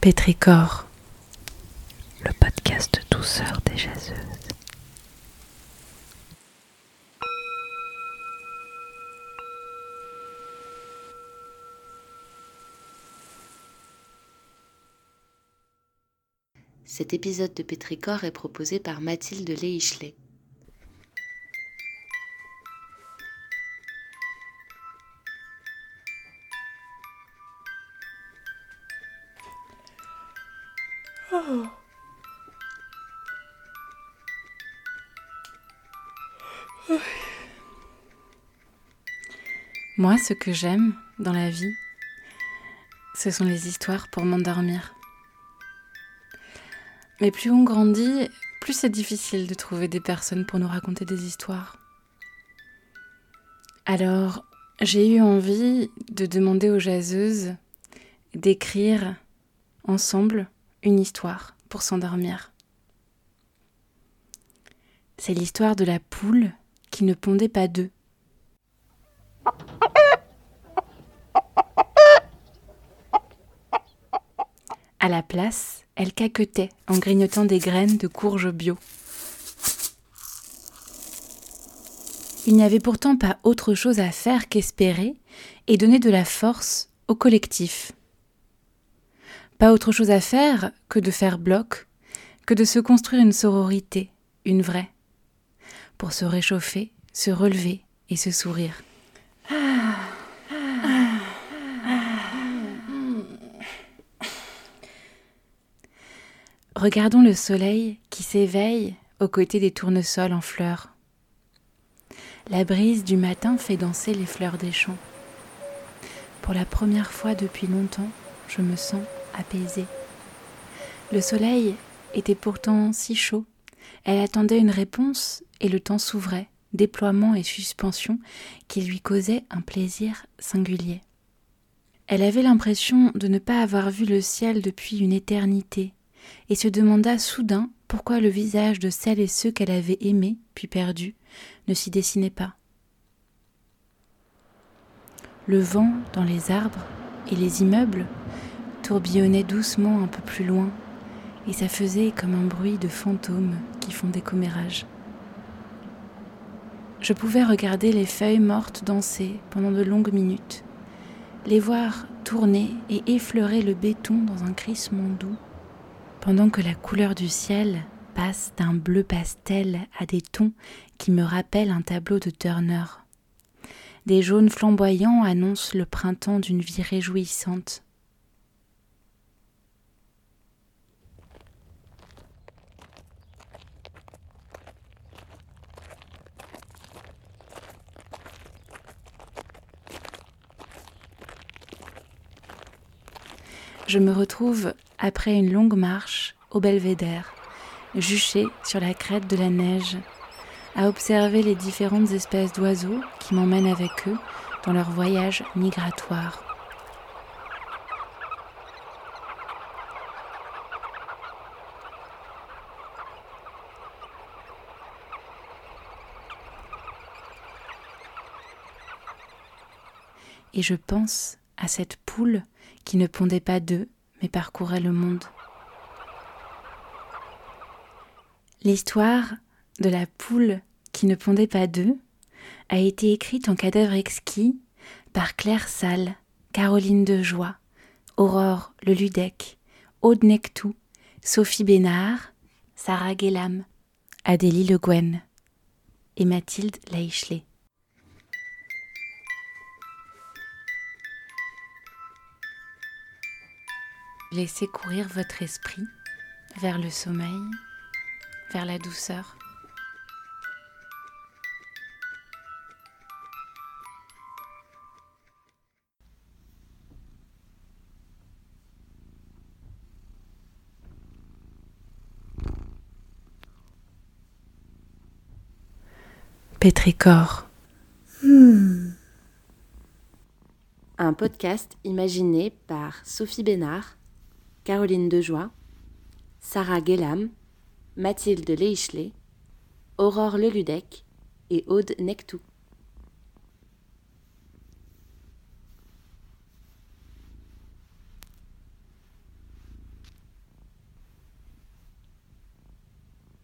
Pétricor, le podcast douceur des jaseuses. Cet épisode de Pétricor est proposé par Mathilde Moi, ce que j'aime dans la vie, ce sont les histoires pour m'endormir. Mais plus on grandit, plus c'est difficile de trouver des personnes pour nous raconter des histoires. Alors, j'ai eu envie de demander aux jaseuses d'écrire ensemble une histoire pour s'endormir. C'est l'histoire de la poule qui ne pondait pas d'œufs. À la place, elle caquetait en grignotant des graines de courge bio. Il n'y avait pourtant pas autre chose à faire qu'espérer et donner de la force au collectif. Pas autre chose à faire que de faire bloc, que de se construire une sororité, une vraie, pour se réchauffer, se relever et se sourire. Regardons le soleil qui s'éveille aux côtés des tournesols en fleurs. La brise du matin fait danser les fleurs des champs. Pour la première fois depuis longtemps, je me sens apaisée. Le soleil était pourtant si chaud. Elle attendait une réponse et le temps s'ouvrait, déploiement et suspension qui lui causaient un plaisir singulier. Elle avait l'impression de ne pas avoir vu le ciel depuis une éternité et se demanda soudain pourquoi le visage de celles et ceux qu'elle avait aimés puis perdus ne s'y dessinait pas. Le vent dans les arbres et les immeubles tourbillonnait doucement un peu plus loin, et ça faisait comme un bruit de fantômes qui font des commérages. Je pouvais regarder les feuilles mortes danser pendant de longues minutes, les voir tourner et effleurer le béton dans un crissement doux pendant que la couleur du ciel passe d'un bleu pastel à des tons qui me rappellent un tableau de Turner. Des jaunes flamboyants annoncent le printemps d'une vie réjouissante. Je me retrouve après une longue marche au belvédère, juché sur la crête de la neige, à observer les différentes espèces d'oiseaux qui m'emmènent avec eux dans leur voyage migratoire. Et je pense à cette poule qui ne pondait pas d'œufs mais parcourait le monde. L'histoire de la poule qui ne pondait pas d'œufs a été écrite en cadavre exquis par Claire Salle, Caroline Dejoie, Aurore Leludec, Aude Nectou, Sophie Bénard, Sarah Guélam, Adélie Le Guen et Mathilde Leichelet. Laissez courir votre esprit vers le sommeil, vers la douceur. Pétricor. Un podcast imaginé par Sophie Bénard Caroline Dejoie, Sarah Guélam, Mathilde Leichelet, Aurore Leludec et Aude Nectou.